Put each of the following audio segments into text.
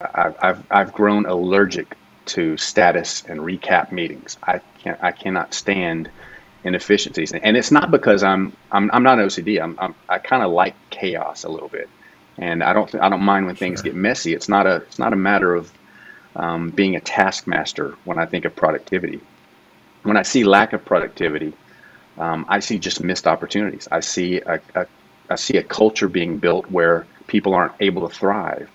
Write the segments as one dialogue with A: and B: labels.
A: I've, I've, I've grown allergic to status and recap meetings. I can't I cannot stand inefficiencies, and it's not because I'm I'm, I'm not OCD. I'm, I'm i kind of like chaos a little bit, and I don't I don't mind when things sure. get messy. It's not a it's not a matter of um, being a taskmaster when I think of productivity. When I see lack of productivity, um, I see just missed opportunities. I see a, a I see a culture being built where people aren't able to thrive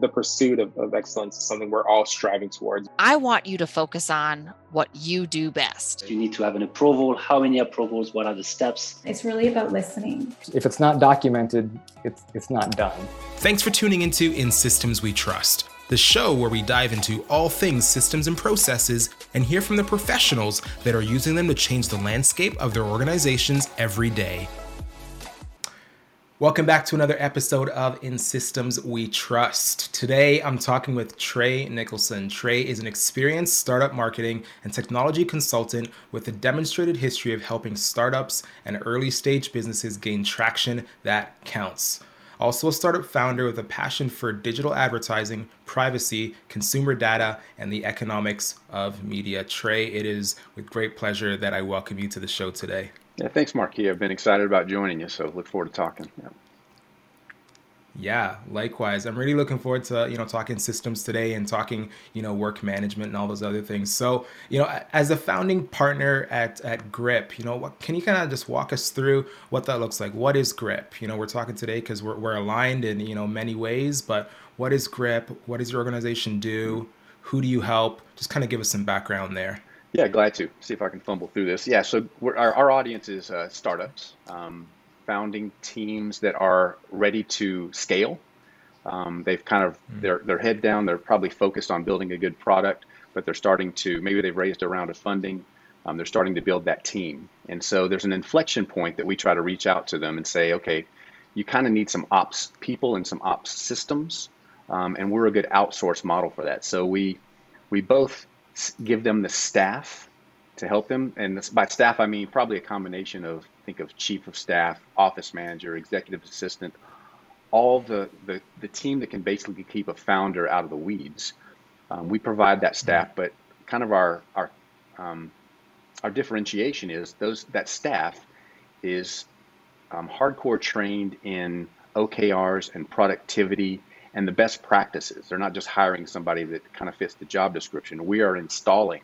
B: the pursuit of, of excellence is something we're all striving towards.
C: I want you to focus on what you do best.
D: You need to have an approval. How many approvals? What are the steps?
E: It's really about listening.
F: If it's not documented, it's, it's not done.
G: Thanks for tuning into In Systems We Trust, the show where we dive into all things systems and processes and hear from the professionals that are using them to change the landscape of their organizations every day. Welcome back to another episode of In Systems We Trust. Today I'm talking with Trey Nicholson. Trey is an experienced startup marketing and technology consultant with a demonstrated history of helping startups and early stage businesses gain traction that counts. Also, a startup founder with a passion for digital advertising, privacy, consumer data, and the economics of media. Trey, it is with great pleasure that I welcome you to the show today.
A: Yeah, thanks, Marquis. I've been excited about joining you, so look forward to talking. Yeah.
G: Yeah, likewise. I'm really looking forward to, you know, talking systems today and talking, you know, work management and all those other things. So, you know, as a founding partner at at Grip, you know, what can you kind of just walk us through what that looks like? What is Grip? You know, we're talking today because we're, we're aligned in, you know, many ways, but what is Grip? What does your organization do? Who do you help? Just kind of give us some background there.
A: Yeah, glad to. See if I can fumble through this. Yeah, so our, our audience is uh, startups, um, founding teams that are ready to scale. Um, they've kind of mm. their their head down. They're probably focused on building a good product, but they're starting to maybe they've raised a round of funding. Um, they're starting to build that team, and so there's an inflection point that we try to reach out to them and say, okay, you kind of need some ops people and some ops systems, um, and we're a good outsource model for that. So we we both give them the staff to help them. And by staff, I mean probably a combination of think of chief of staff, office manager, executive assistant, all the, the, the team that can basically keep a founder out of the weeds. Um, we provide that staff, but kind of our our um, our differentiation is those that staff is um, hardcore trained in OKRs and productivity and the best practices. They're not just hiring somebody that kind of fits the job description. We are installing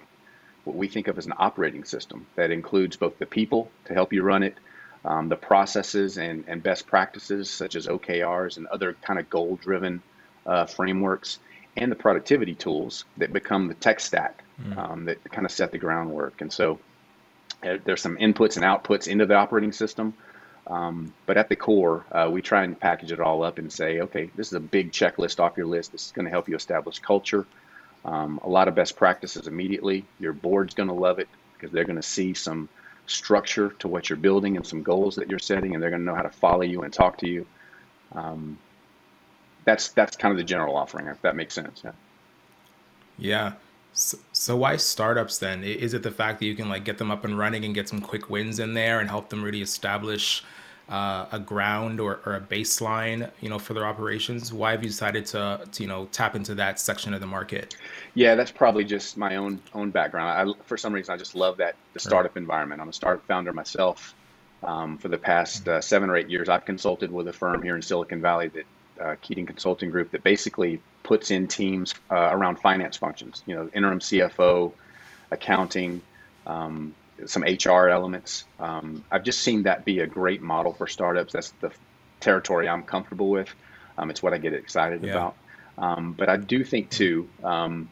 A: what we think of as an operating system that includes both the people to help you run it, um, the processes and, and best practices such as OKRs and other kind of goal driven uh, frameworks, and the productivity tools that become the tech stack mm. um, that kind of set the groundwork. And so uh, there's some inputs and outputs into the operating system. Um, but at the core, uh, we try and package it all up and say, okay, this is a big checklist off your list. This is going to help you establish culture, um, a lot of best practices immediately. Your board's going to love it because they're going to see some structure to what you're building and some goals that you're setting, and they're going to know how to follow you and talk to you. Um, that's that's kind of the general offering, if that makes sense. Yeah.
G: Yeah. So, so why startups then? Is it the fact that you can like get them up and running and get some quick wins in there and help them really establish uh, a ground or, or a baseline, you know, for their operations? Why have you decided to, to, you know, tap into that section of the market?
A: Yeah, that's probably just my own own background. I, for some reason, I just love that the startup right. environment. I'm a startup founder myself. Um, for the past uh, seven or eight years, I've consulted with a firm here in Silicon Valley that uh, Keating Consulting Group that basically puts in teams uh, around finance functions. You know, interim CFO, accounting, um, some HR elements. Um, I've just seen that be a great model for startups. That's the territory I'm comfortable with. Um, it's what I get excited yeah. about. Um, but I do think too, um,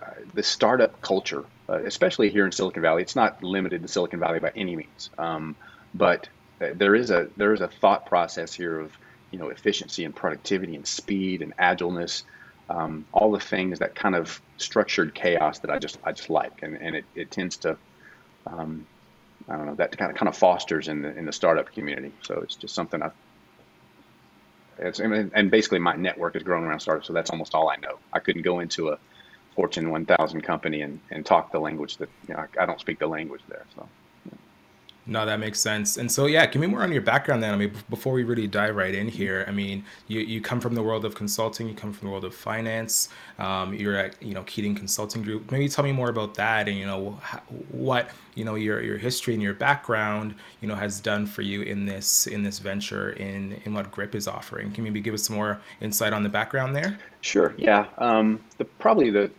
A: uh, the startup culture, uh, especially here in Silicon Valley, it's not limited to Silicon Valley by any means. Um, but there is a there is a thought process here of you know efficiency and productivity and speed and agileness. Um, all the things that kind of structured chaos that I just I just like, and, and it, it tends to um, I don't know that kind of kind of fosters in the in the startup community. So it's just something I. It's and basically my network is growing around startups, so that's almost all I know. I couldn't go into a Fortune 1000 company and, and talk the language that you know I, I don't speak the language there. So.
G: No, that makes sense. And so, yeah, give me more on your background then. I mean, before we really dive right in here, I mean, you, you come from the world of consulting, you come from the world of finance. Um, you're at, you know, Keating Consulting Group. Maybe tell me more about that and, you know, what, you know, your, your history and your background, you know, has done for you in this, in this venture in, in what Grip is offering. Can you maybe give us some more insight on the background there?
A: Sure. Yeah. Um, the, probably the,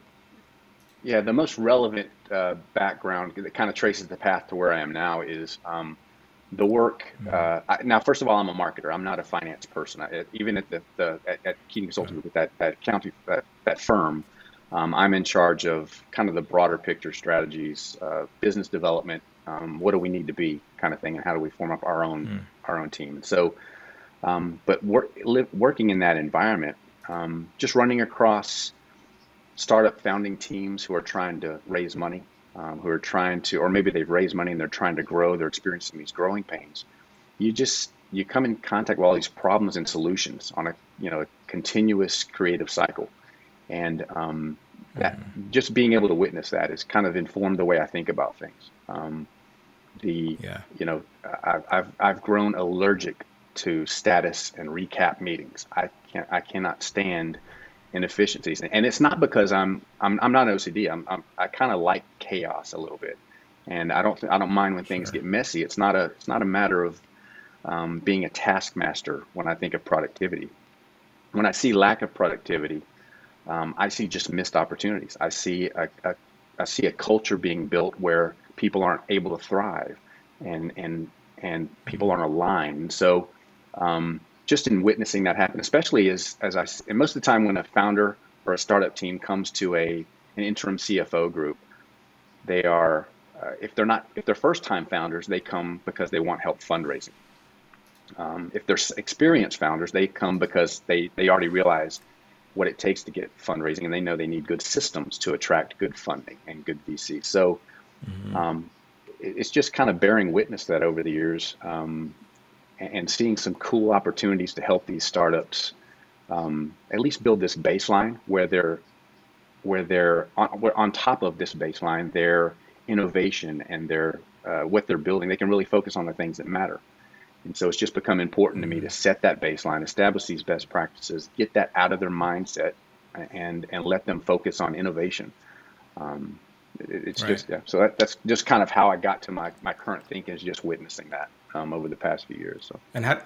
A: yeah, the most relevant uh, background that kind of traces the path to where I am now is um, the work. Mm-hmm. Uh, I, now, first of all, I'm a marketer. I'm not a finance person. I, even at the, the at, at Keating Consulting Group, that that county that, that firm, um, I'm in charge of kind of the broader picture strategies, uh, business development. Um, what do we need to be, kind of thing, and how do we form up our own mm. our own team? So, um, but live, working in that environment, um, just running across startup founding teams who are trying to raise money, um, who are trying to, or maybe they've raised money and they're trying to grow, they're experiencing these growing pains. You just, you come in contact with all these problems and solutions on a, you know, a continuous creative cycle. And um, that mm-hmm. just being able to witness that has kind of informed the way I think about things. Um, the, yeah. you know, I've, I've, I've grown allergic to status and recap meetings. I can't, I cannot stand inefficiencies. And it's not because I'm I'm, I'm not OCD. I'm, I'm i kind of like chaos a little bit, and I don't I don't mind when things sure. get messy. It's not a it's not a matter of um, being a taskmaster when I think of productivity. When I see lack of productivity, um, I see just missed opportunities. I see a, a I see a culture being built where people aren't able to thrive, and and and people aren't aligned. So um, just in witnessing that happen, especially as as I and most of the time when a founder or a startup team comes to a an interim CFO group, they are uh, if they're not if they're first time founders, they come because they want help fundraising. Um, if they're experienced founders, they come because they they already realize what it takes to get fundraising, and they know they need good systems to attract good funding and good VC. So. Mm-hmm. Um, it's just kind of bearing witness that over the years. Um, and seeing some cool opportunities to help these startups um, at least build this baseline where they're where they're on, where on top of this baseline their innovation and their uh, what they're building they can really focus on the things that matter. And so it's just become important to me to set that baseline establish these best practices get that out of their mindset and and let them focus on innovation. Um, it, it's right. just yeah so that, that's just kind of how i got to my, my current thinking is just witnessing that um, over the past few years. So
G: and how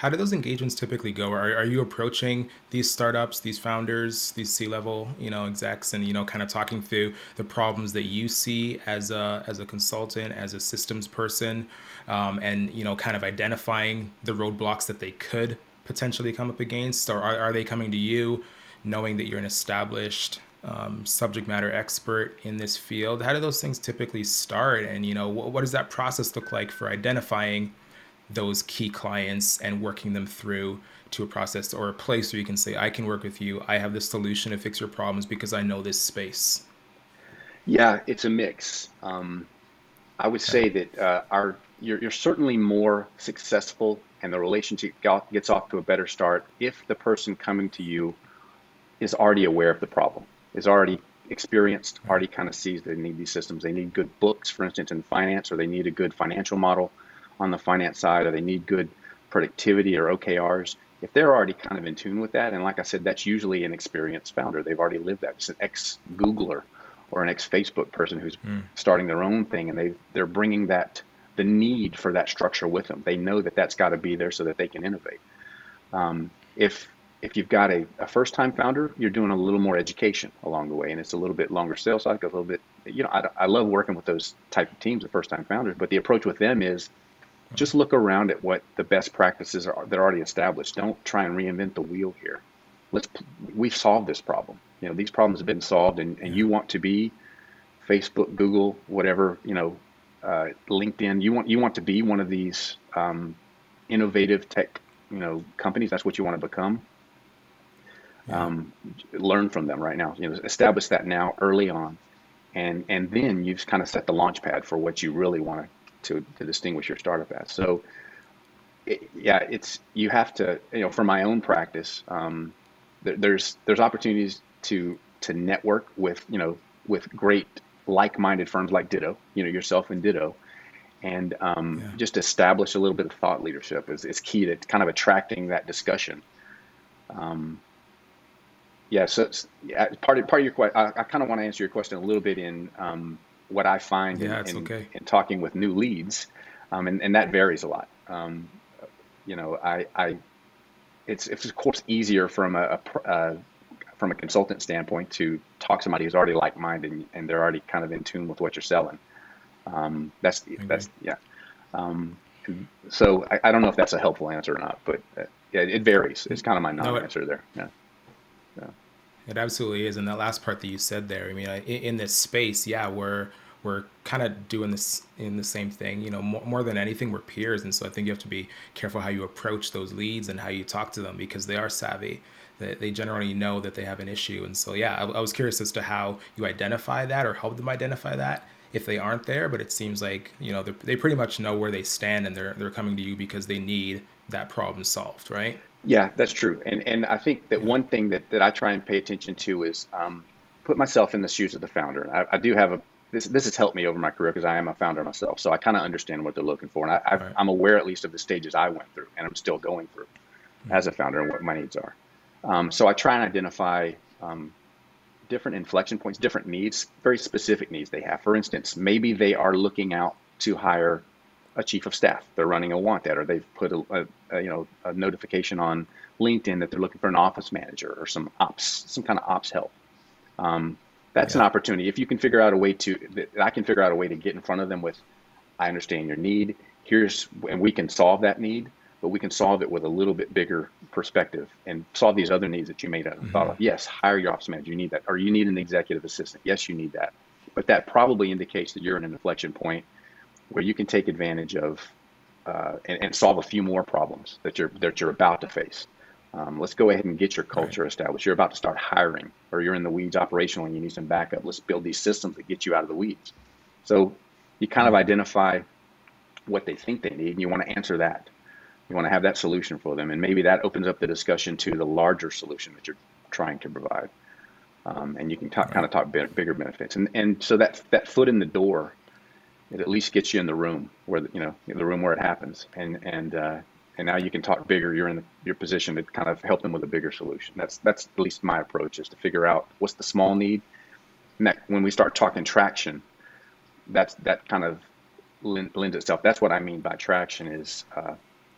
G: how do those engagements typically go? Are, are you approaching these startups, these founders, these C-level, you know, execs, and you know, kind of talking through the problems that you see as a as a consultant, as a systems person, um, and you know, kind of identifying the roadblocks that they could potentially come up against, or are, are they coming to you, knowing that you're an established um, subject matter expert in this field. How do those things typically start? And you know, what, what does that process look like for identifying those key clients and working them through to a process or a place where you can say, I can work with you. I have the solution to fix your problems because I know this space.
A: Yeah, it's a mix. Um, I would say that uh, our you're, you're certainly more successful and the relationship gets off to a better start if the person coming to you is already aware of the problem is already experienced, already kind of sees they need these systems. They need good books, for instance, in finance, or they need a good financial model on the finance side, or they need good productivity or OKRs. If they're already kind of in tune with that, and like I said, that's usually an experienced founder. They've already lived that. It's an ex Googler or an ex Facebook person who's mm. starting their own thing, and they they're bringing that the need for that structure with them. They know that that's got to be there so that they can innovate. Um, if if you've got a, a first time founder, you're doing a little more education along the way, and it's a little bit longer sales cycle, a little bit. You know, I, I love working with those type of teams, the first time founders, but the approach with them is just look around at what the best practices are that are already established. Don't try and reinvent the wheel here. Let's we've solved this problem. You know, these problems have been solved, and, and you want to be Facebook, Google, whatever. You know, uh, LinkedIn. You want you want to be one of these um, innovative tech you know companies. That's what you want to become um, learn from them right now. You know, establish that now early on, and and then you've kind of set the launch pad for what you really want to to distinguish your startup as. So, it, yeah, it's you have to you know for my own practice, um, there, there's there's opportunities to to network with you know with great like-minded firms like Ditto, you know yourself and Ditto, and um,
G: Yeah.
A: just establish a little bit of thought leadership is, is key to kind of attracting that discussion. Um, yeah, so yeah, part of part of your question, I, I kind of want to answer your question a little bit in um, what I find in,
G: Yeah, it's
A: in,
G: okay.
A: in talking with new leads, um, and, and that varies a lot. Um, you know, I, I it's it's of course easier from a, a uh, from a consultant standpoint to talk to somebody who's already like-minded and, and they're already kind of in tune with what you're selling. Um, that's that's yeah. Um, so I, I don't know if that's a helpful answer or not, but uh, yeah, it varies. It's kind of my non-answer there. Yeah.
G: It absolutely is, and that last part that you said there. I mean, in, this space, yeah, we're we're kind of doing this in the same thing. You know, more, more than anything, we're peers, and so I think you have to be careful how you approach those leads and how you talk to them because they are savvy. They, they generally know that they have an issue, and so yeah, I, I was curious as to how you identify that or help them identify that if they aren't there. But it seems like you know they pretty much know where they stand, and they're they're coming to you because they need that problem solved, right?
A: Yeah, that's true. And and I think that one thing that, that I try and pay attention to is um, put myself in the shoes of the founder. I, I do have a this this has helped me over my career because I am a founder myself, so I kind of understand what they're looking for, and I,
G: Right.
A: I'm aware at least of the stages I went through, and I'm still going through as a founder and what my needs are. Um, so I try and identify um, different inflection points, different needs, very specific needs they have. For instance, maybe they are looking out to hire a chief of staff. They're running a want ad, or they've put a, a, a, you know a notification on LinkedIn that they're looking for an office manager or some ops, some kind of ops help. Um, that's an opportunity. If you can figure out a way to, I can figure out a way to get in front of them with, I understand your need. Here's, and we can solve that need, but we can solve it with a little bit bigger perspective and solve these other needs that you may not have thought of. Yes, hire your office manager. You need that, or you need an executive assistant. Yes, you need that. But that probably indicates that you're in an inflection point where you can take advantage of uh, and, and solve a few more problems that you're that you're about to face. Um, let's go ahead and get your culture established. You're about to start hiring, or you're in the weeds operationally and you need some backup. Let's build these systems that get you out of the weeds. So you kind of identify what they think they need, and you want to answer that. You want to have that solution for them, and maybe that opens up the discussion to the larger solution that you're trying to provide. Um, and you can talk, kind of talk big, bigger benefits, and and so that that foot in the door, it at least gets you in the room where you know the room where it happens, and and uh, and now you can talk bigger. You're in the, your position to kind of help them with a bigger solution. That's that's at least my approach is to figure out what's the small need. And that when we start talking traction, that's that kind of lend, lends itself. That's what I mean by traction is uh,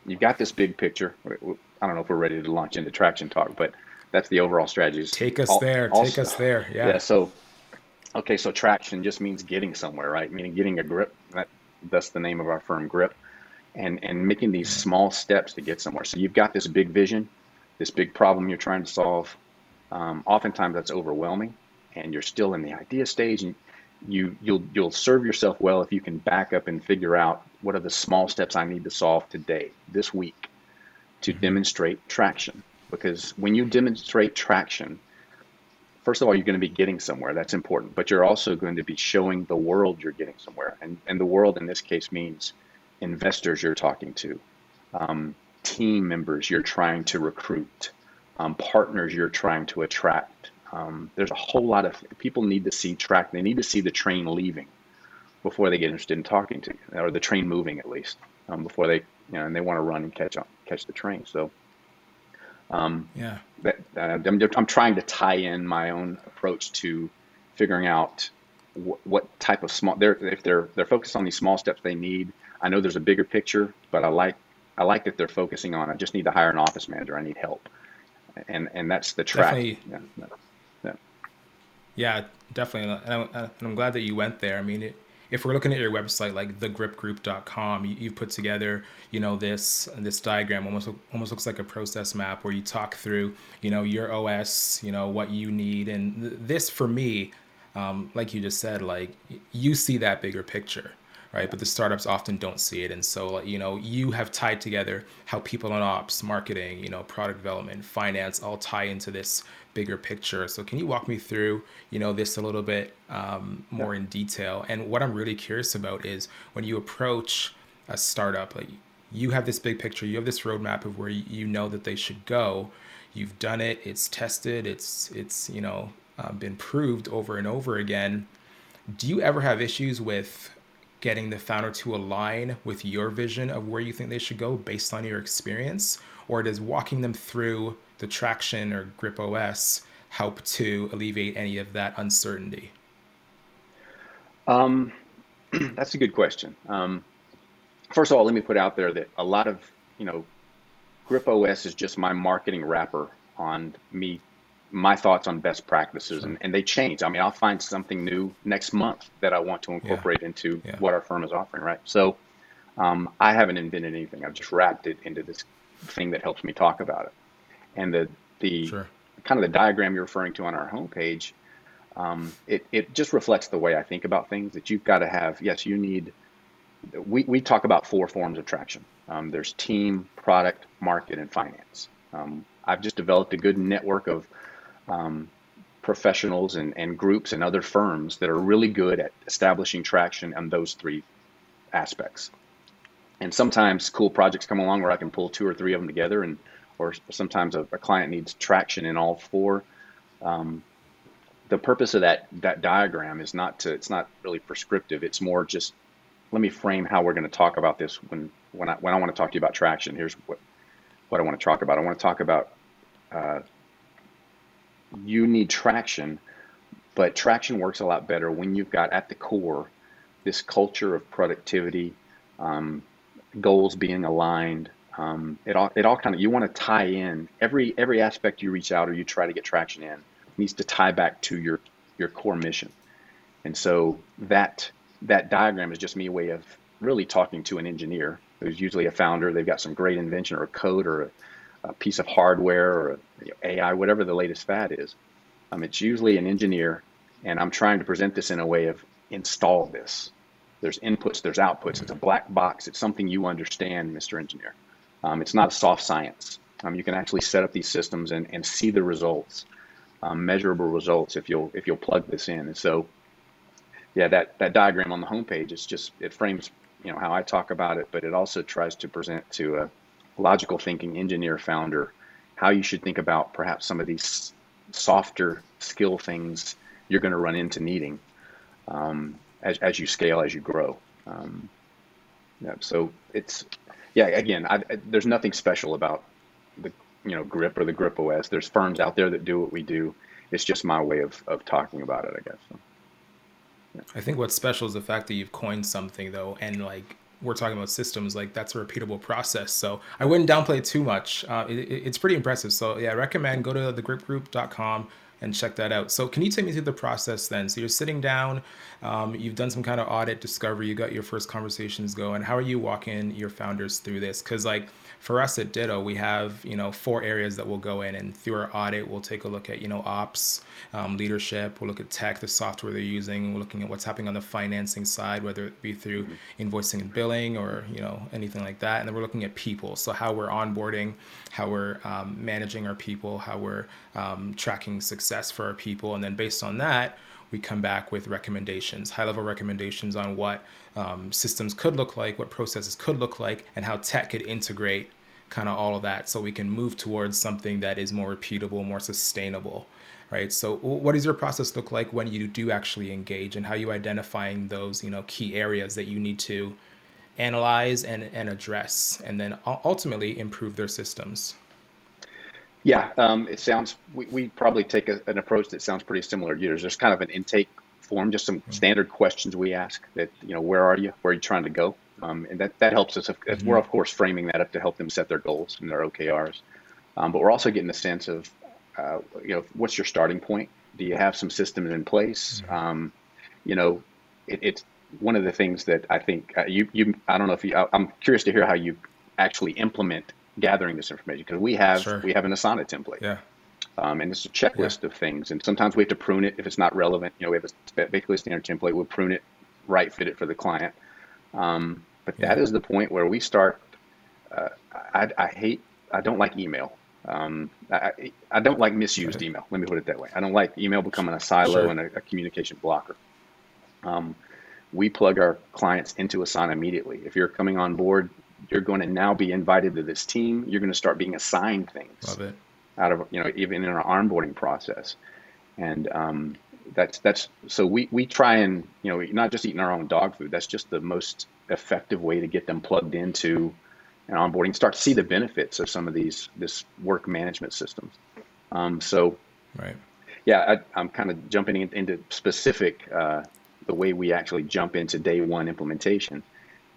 A: you've got this big picture. I don't know if we're ready to launch into traction talk, but that's the overall strategy.
G: Take us
A: Al-
G: there. Take
A: also-
G: us there. Yeah.
A: yeah. So, okay. So traction just means getting somewhere, right? Meaning getting a grip. That that's the name of our firm, grip, and and making these small steps to get somewhere. So you've got this big vision, this big problem you're trying to solve. Um, oftentimes that's overwhelming, and you're still in the idea stage, and you you'll you'll serve yourself well if you can back up and figure out what are the small steps I need to solve today, this week, to demonstrate traction. Because when you demonstrate traction, first of all, you're going to be getting somewhere. That's important. But you're also going to be showing the world you're getting somewhere. And, and the world in this case means investors you're talking to, um, team members you're trying to recruit, um, partners you're trying to attract. Um, there's a whole lot of people need to see track. They need to see the train leaving before they get interested in talking to you, or the train moving at least um, before they, you know, and they want to run and catch on, catch the train. So um,
G: Yeah.
A: that uh, I'm, I'm trying to tie in my own approach to figuring out wh- what type of small they're if they're they're focused on these small steps they need. I know there's a bigger picture, but I like I like that they're focusing on I just need to hire an office manager. I need help, and and that's the track. Yeah, yeah.
G: Yeah, definitely. And I'm, and I'm glad that you went there. I mean, it, if we're looking at your website, like thegripgroup.com, you, you've put together, you know, this this diagram almost almost looks like a process map where you talk through, you know, your OS, you know, what you need, and th- this for me, um, like you just said, like you see that bigger picture, right? But the startups often don't see it, and so like, you know, you have tied together how people in ops, marketing, you know, product development, finance all tie into this bigger picture. So can you walk me through, you know, this a little bit um, more in detail? And what I'm really curious about is when you approach a startup, like you have this big picture, you have this roadmap of where you know that they should go. You've done it. It's tested. It's it's you know uh, been proved over and over again. Do you ever have issues with getting the founder to align with your vision of where you think they should go based on your experience? Or does walking them through the traction or grip OS help to alleviate any of that uncertainty?
A: Um, that's a good question. Um, first of all, let me put out there that a lot of, you know, Grip OS is just my marketing wrapper on me, my thoughts on best practices, and, and they change. I mean, I'll find something new next month that I want to incorporate into
G: Yeah.
A: what our firm is offering, right? So um, I haven't invented anything. I've just wrapped it into this thing that helps me talk about it. And the the
G: Sure.
A: kind of the diagram you're referring to on our homepage, um, it, it just reflects the way I think about things that you've got to have. Yes, you need, we, we talk about four forms of traction. Um, there's team, product, market, and finance. Um, I've just developed a good network of um, professionals and, and groups and other firms that are really good at establishing traction on those three aspects. And sometimes cool projects come along where I can pull two or three of them together, and or sometimes a, a client needs traction in all four. Um, the purpose of that that diagram is not to it's not really prescriptive. It's more just let me frame how we're going to talk about this when when I when I want to talk to you about traction. Here's what what I want to talk about. I want to talk about uh, you need traction, but traction works a lot better when you've got at the core this culture of productivity, um, goals being aligned. Um, it all it all kind of you want to tie in every every aspect you reach out or you try to get traction in needs to tie back to your your core mission. And so that that diagram is just me way of really talking to an engineer who's usually a founder. They've got some great invention or a code or a, a piece of hardware or AI, whatever the latest fad is. Um, it's usually an engineer, and I'm trying to present this in a way of install this. There's inputs, there's outputs. It's a black box. It's something you understand, Mr. Engineer. Um, it's not a soft science. Um, you can actually set up these systems and, and see the results, um, measurable results if you'll if you'll plug this in. And so, yeah, that that diagram on the homepage is just it frames you know how I talk about it, but it also tries to present to a logical thinking engineer founder how you should think about perhaps some of these softer skill things you're going to run into needing um, as, as you scale, as you grow. Um, yeah, so it's yeah. Again, I, I, there's nothing special about the you know grip or the grip OS. There's firms out there that do what we do. It's just my way of, of talking about it, I guess. So,
G: I think what's special is the fact that you've coined something though, and like we're talking about systems, like that's a repeatable process. So I wouldn't downplay it too much. Uh, it- it's pretty impressive. So yeah, I recommend go to thegripgroup.com and check that out. So can you take me through the process then? So you're sitting down, um, you've done some kind of audit discovery, you got your first conversations going. How are you walking your founders through this? Because like for us at Ditto, we have you know four areas that we'll go in, and through our audit, we'll take a look at you know ops, um, leadership. We'll look at tech, the software they're using. We're looking at what's happening on the financing side, whether it be through invoicing and billing or you know anything like that. And then we're looking at people, so how we're onboarding, how we're um, managing our people, how we're um, tracking success for our people, and then based on that, we come back with recommendations, high level recommendations on what um, systems could look like, what processes could look like, and how tech could integrate kind of all of that so we can move towards something that is more repeatable, more sustainable. Right. So, what does your process look like when you do actually engage, and how you identifying those, you know, key areas that you need to analyze and, and address, and then ultimately improve their systems?
A: Yeah, um, it sounds. We, we probably take a, an approach that sounds pretty similar to yours. There's kind of an intake form, just some standard questions we ask. That you know, where are you? Where are you trying to go? Um, and that, that helps us. If We're of course framing that up to help them set their goals and their OKRs. Um, but we're also getting a sense of, uh, you know, what's your starting point? Do you have some systems in place? Um, you know, it, it's one of the things that I think uh, you, you, I don't know if you, I, I'm curious to hear how you actually implement gathering this information because we have,
G: Sure.
A: we have an Asana template.
G: Yeah.
A: Um, and it's a checklist of things. And sometimes we have to prune it if it's not relevant. You know, we have a basically a standard template. We'll prune it, right fit it for the client. Um, but that
G: Yeah.
A: is the point where we start. Uh, I, I hate, I don't like email. Um, I, I- don't like misused
G: Right.
A: email. Let me put it that way. I don't like email becoming a silo
G: Sure.
A: and a, a communication blocker. Um, we plug our clients into Asana immediately. If you're coming on board, you're going to now be invited to this team. You're going to start being assigned things
G: Love it.
A: out of you know even in our onboarding process and um, that's that's so we we try and you know not just eating our own dog food. That's just the most effective way to get them plugged into an onboarding. Start to see the benefits of some of these this work management systems. Um, so
G: Right.
A: yeah, I, I'm kind of jumping in, into specific. Uh, the way we actually jump into day one implementation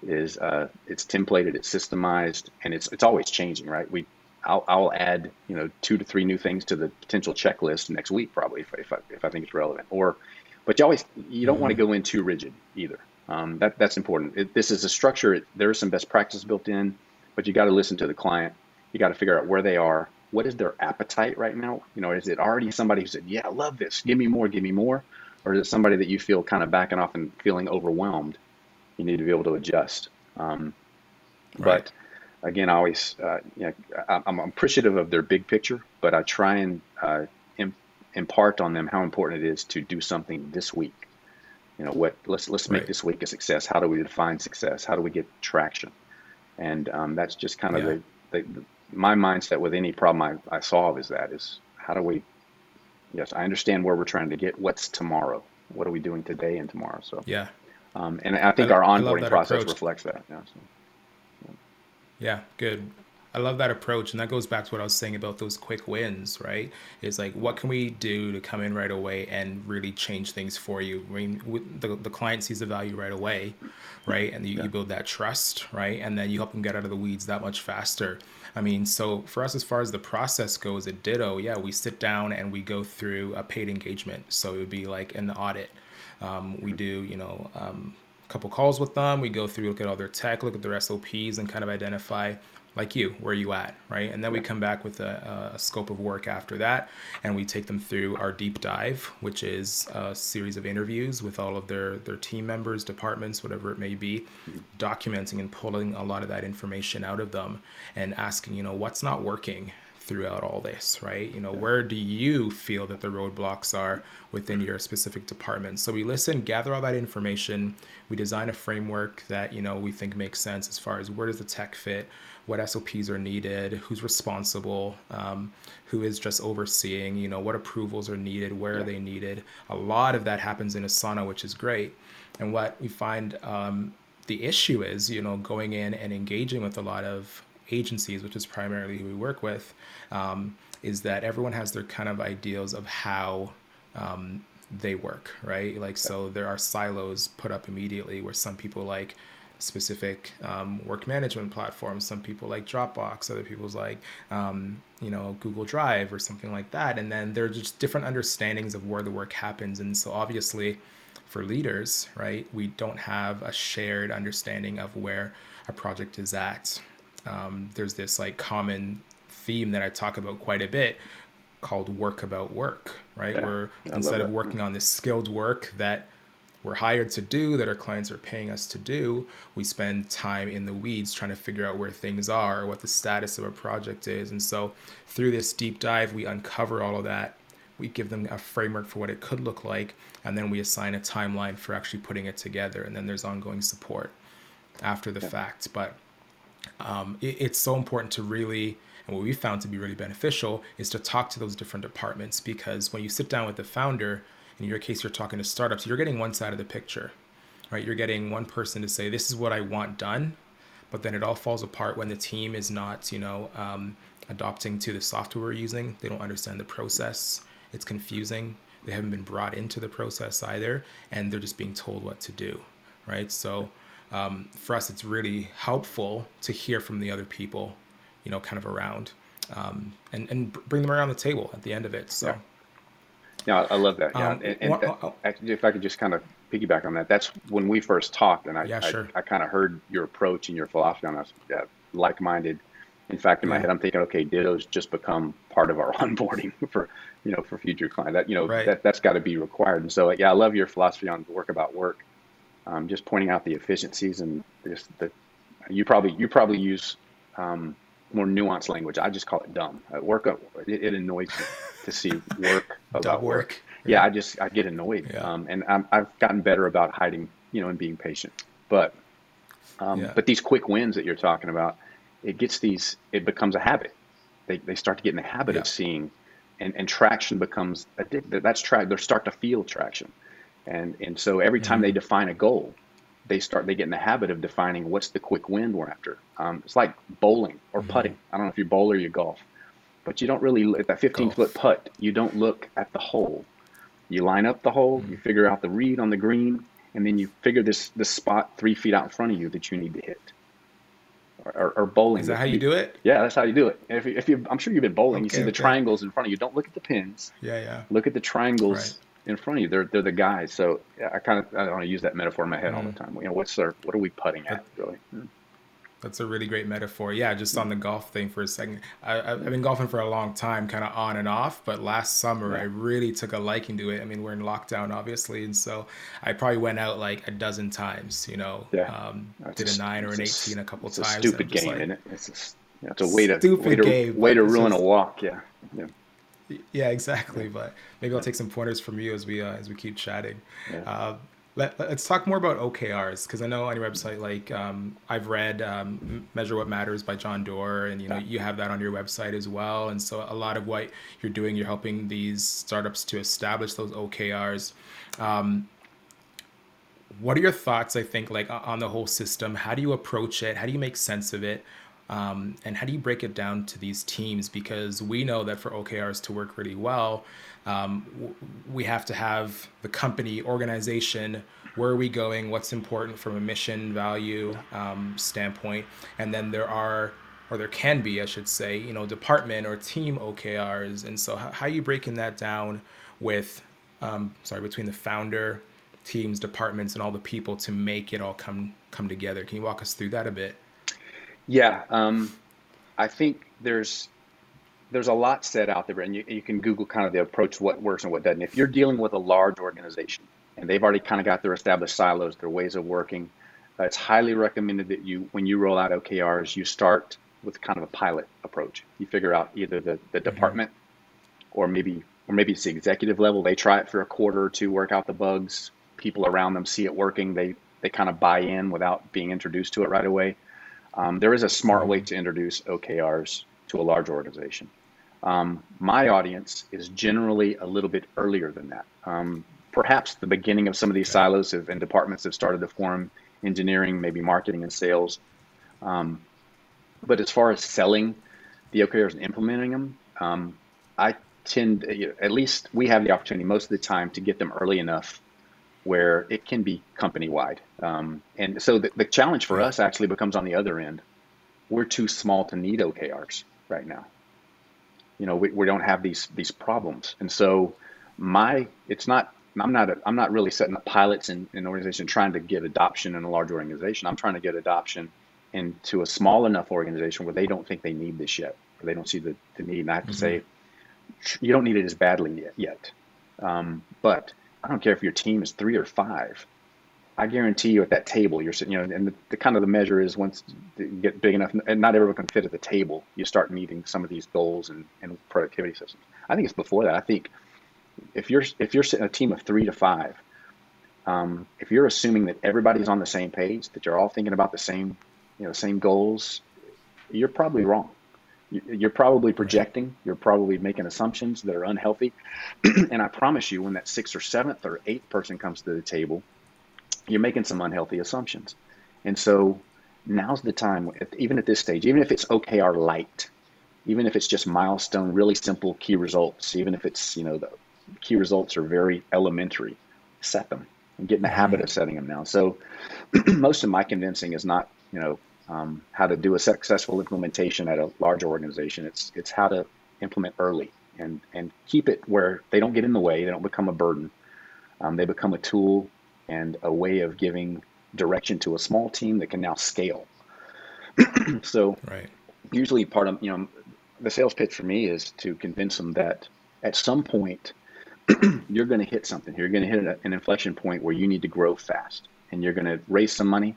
A: is uh, it's templated, it's systemized, and it's it's always changing, right? We I'll, I'll add you know two to three new things to the potential checklist next week probably if, if, I, if I think it's relevant. Or but you always you don't want to go in too rigid either. Um, that that's important. It, this is a structure it, there are some best practices built in but you got to listen to the client. You got to figure out where they are. What is their appetite right now? You know is it already somebody who said yeah I love this. Give me more give me more or is it somebody that you feel kind of backing off and feeling overwhelmed you need to be able to adjust um,
G: Right.
A: but again, I always, uh, you know, I, I'm appreciative of their big picture, but I try and uh, im- impart on them how important it is to do something this week. You know, what let's let's make
G: Right.
A: this week a success. How do we define success? How do we get traction? And um, that's just kind of
G: Yeah.
A: the, the, the my mindset with any problem I, I solve is that is how do we? Yes, I understand where we're trying to get. What's tomorrow? What are we doing today and tomorrow? So,
G: Yeah.
A: Um, and I think
G: I-
A: our onboarding process
G: approach.
A: reflects that. Yeah, so.
G: Yeah, good. I love that approach. And that goes back to what I was saying about those quick wins, right? It's like, what can we do to come in right away and really change things for you? I mean, the, the client sees the value right away, right? And you, you build that trust, right? And then you help them get out of the weeds that much faster. I mean, so for us, as far as the process goes at Ditto, yeah, we sit down and we go through a paid engagement. So it would be like an audit. Um, we do, you know, um, a couple calls with them. We go through, look at all their tech, look at their SOPs, and kind of identify, like you, where you at, right? And then we come back with a, a scope of work after that, and we take them through our deep dive, which is a series of interviews with all of their their team members, departments, whatever it may be, documenting and pulling a lot of that information out of them, and asking, you know, what's not working throughout all this, right? You know, where do you feel that the roadblocks are within your specific department? So we listen, gather all that information, we design a framework that, you know, we think makes sense as far as where does the tech fit, what SOPs are needed, who's responsible, um, who is just overseeing, you know, what approvals are needed, where are they needed. A lot of that happens in Asana, which is great. And what we find um, the issue is, you know, going in and engaging with a lot of agencies, which is primarily who we work with, um, is that everyone has their kind of ideals of how um, they work, right? Like, so there are silos put up immediately where some people like specific um, work management platforms, some people like Dropbox, other people's like, um, you know, Google Drive or something like that. And then there are just different understandings of where the work happens. And so obviously, for leaders, right, we don't have a shared understanding of where a project is at. Um, there's this like common theme that I talk about quite a bit called work about work, right?
A: Yeah,
G: Where instead of working on this skilled work that we're hired to do, that our clients are paying us to do, we spend time in the weeds trying to figure out where things are, what the status of a project is. And so through this deep dive, we uncover all of that. We give them a framework for what it could look like, and then we assign a timeline for actually putting it together. And then there's ongoing support after the fact. But um, it, it's so important to really and what we found to be really beneficial is to talk to those different departments because when you sit down with the founder in your case you're talking to startups you're getting one side of the picture right? You're getting one person to say this is what i want done but then it all falls apart when the team is not you know um, adopting to the software we're using. They don't understand the process. It's confusing. They haven't been brought into the process either and they're just being told what to do right? So um, for us it's really helpful to hear from the other people you know kind of around um, and and bring them around the table at the end of it so
A: Yeah. Yeah, I I love that. Yeah,
G: Um,
A: and, and that-
G: oh,
A: actually, if I could just kind of piggyback on that, that's when we first talked, and I,
G: Yeah,
A: I,
G: sure.
A: I kind of heard your approach and your philosophy on us, yeah, like-minded. In fact, in my head, I'm thinking, okay, Ditto's just become part of our onboarding for, you know, for future clients. That you know,
G: Right.
A: that that's got to be required. And so, yeah, I love your philosophy on work about work. Um, just pointing out the efficiencies and just the, you probably you probably use um, more nuanced language. I just call it dumb. At work, uh, it, it annoys me to see work about work
G: work
A: yeah, I just I get annoyed,
G: Yeah.
A: um, and I'm, I've gotten better about hiding, you know, and being patient. But um,
G: Yeah.
A: but these quick wins that you're talking about, it gets these, it becomes a habit. They they start to get in the habit
G: Yeah.
A: of seeing and, and traction becomes addictive. That's track. They start to feel traction, and and so every time they mm-hmm. define a goal, they start they get in the habit of defining what's the quick win we're after. Um, it's like bowling or mm-hmm. putting. I don't know if you bowl or you golf, but you don't really at that 15
G: Golf.
A: foot putt. You don't look at the hole. You line up the hole. You mm-hmm. figure out the read on the green, and then you figure this this spot three feet out in front of you that you need to hit. Or, or, bowling.
G: Is that how you do it?
A: Yeah, that's how you do it. If, you- if you, I'm sure you've been bowling. you
G: Okay,
A: see the
G: okay.
A: triangles in front of you. Don't look at the pins.
G: Yeah, yeah.
A: Look at the triangles
G: Right.
A: In front of you. They're they're the guys. So I kind of I don't want to use that metaphor in my head all the
G: Mm.
A: time. You know, what's our what are we putting at really? Mm.
G: That's a really great metaphor. Yeah, just on the golf thing for a second. I, I've I've been golfing for a long time, kind of on and off, but last summer I really took a liking to it. I mean, we're in lockdown, obviously, and so I probably went out like a dozen times, you know,
A: Yeah.
G: um, did a nine or an
A: it's
G: 18 a couple
A: it's
G: times.
A: a stupid game,
G: like-
A: isn't it? It's just, yeah, it's a way to
G: Stupid
A: way to,
G: game,
A: way to ruin
G: just-
A: a walk. Yeah, yeah.
G: Yeah, exactly. But maybe I'll take some pointers from you as we uh, as we keep chatting.
A: Yeah.
G: Uh, let, us talk more about OKRs because I know on your website, like um, I've read um, "Measure What Matters" by John Doerr, and you know you have that on your website as well. And so a lot of what you're doing, you're helping these startups to establish those OKRs. Um, what are your thoughts? I think like on the whole system. How do you approach it? How do you make sense of it? Um, and how do you break it down to these teams? Because we know that for OKRs to work really well, um, we have to have the company organization. Where are we going? What's important from a mission value um, standpoint? And then there are, or there can be, I should say, you know, department or team OKRs. And so, how, how are you breaking that down with, um, sorry, between the founder, teams, departments, and all the people to make it all come come together? Can you walk us through that a bit?
A: Yeah, um, I think there's there's a lot said out there, and you, you can Google kind of the approach, what works and what doesn't. If you're dealing with a large organization and they've already kind of got their established silos, their ways of working, uh, it's highly recommended that you, when you roll out OKRs, you start with kind of a pilot approach. You figure out either the, the department or maybe or maybe it's the executive level. They try it for a quarter or two, work out the bugs. People around them see it working. They they kind of buy in without being introduced to it right away. Um, there is a smart way to introduce OKRs to a large organization. Um, my audience is generally a little bit earlier than that. Um, perhaps the beginning of some of these silos have, and departments have started to form engineering, maybe marketing and sales. Um, but as far as selling the OKRs and implementing them, um, I tend, at least we have the opportunity most of the time to get them early enough where it can be company wide. Um, and so the, the challenge for us actually becomes on the other end. We're too small to need OKRs right now. You know, we, we don't have these these problems, and so my it's not. I'm not. A, I'm not really setting up pilots in in an organization trying to get adoption in a large organization. I'm trying to get adoption into a small enough organization where they don't think they need this yet, or they don't see the, the need. And I have to say, you don't need it as badly yet. yet. Um, but I don't care if your team is three or five. I guarantee you at that table, you're sitting, you know, and the, the kind of the measure is once you get big enough, and not everyone can fit at the table, you start meeting some of these goals and, and productivity systems. I think it's before that. I think if you're if you're sitting a team of three to five, um, if you're assuming that everybody's on the same page, that you're all thinking about the same, you know, same goals, you're probably wrong. You- You're probably projecting. You're probably making assumptions that are unhealthy. and I promise you, when that sixth or seventh or eighth person comes to the table, you're making some unhealthy assumptions. And so now's the time, even at this stage, even if it's OKR light, even if it's just milestone, really simple key results, even if it's, you know, the key results are very elementary, set them and get in the habit of setting them now. So most of my convincing is not, you know, um, how to do a successful implementation at a large organization. It's it's how to implement early and and keep it where they don't get in the way, they don't become a burden. Um, they become a tool and a way of giving direction to a small team that can now scale. so
G: Right.
A: usually part of you know the sales pitch for me is to convince them that at some point you're going to hit something you're going to hit an inflection point where you need to grow fast and you're going to raise some money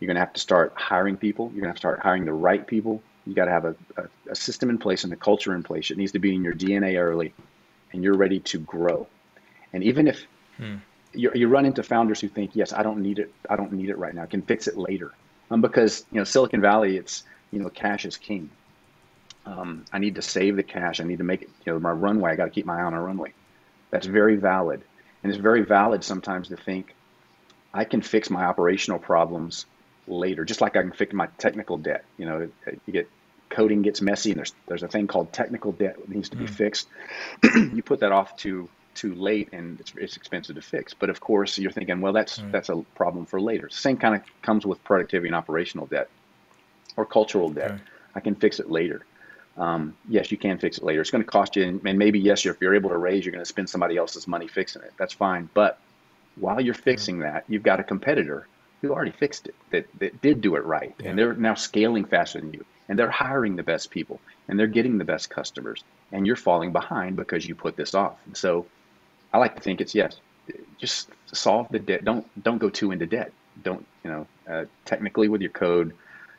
A: you're going to have to start hiring people you're going to have to start hiring the right people you got to have a, a, a system in place and a culture in place it needs to be in your dna early and you're ready to grow and even if you, you run into founders who think yes i don't need it i don't need it right now i can fix it later um, because you know silicon valley it's you know cash is king Um, I need to save the cash. I need to make it, you know, my runway. I got to keep my eye on a runway. That's very valid. And it's very valid sometimes to think I can fix my operational problems later, just like I can fix my technical debt. You know, you get coding gets messy and there's there's a thing called technical debt that needs to be mm. fixed. you put that off to too late and it's, it's expensive to fix. But of course, you're thinking, well, that's right. that's a problem for later. Same kind of comes with productivity and operational debt or cultural debt. Okay. I can fix it later. Um, yes, you can fix it later. It's going to cost you, and maybe yes, if you're able to raise, you're going to spend somebody else's money fixing it. That's fine. But while you're fixing that, you've got a competitor who already fixed it, that, that did do it right, yeah. and they're now scaling faster than you, and they're hiring the best people, and they're getting the best customers, and you're falling behind because you put this off. And so, I like to think it's yes, just solve the debt. Don't don't go too into debt. Don't you know uh, technically with your code,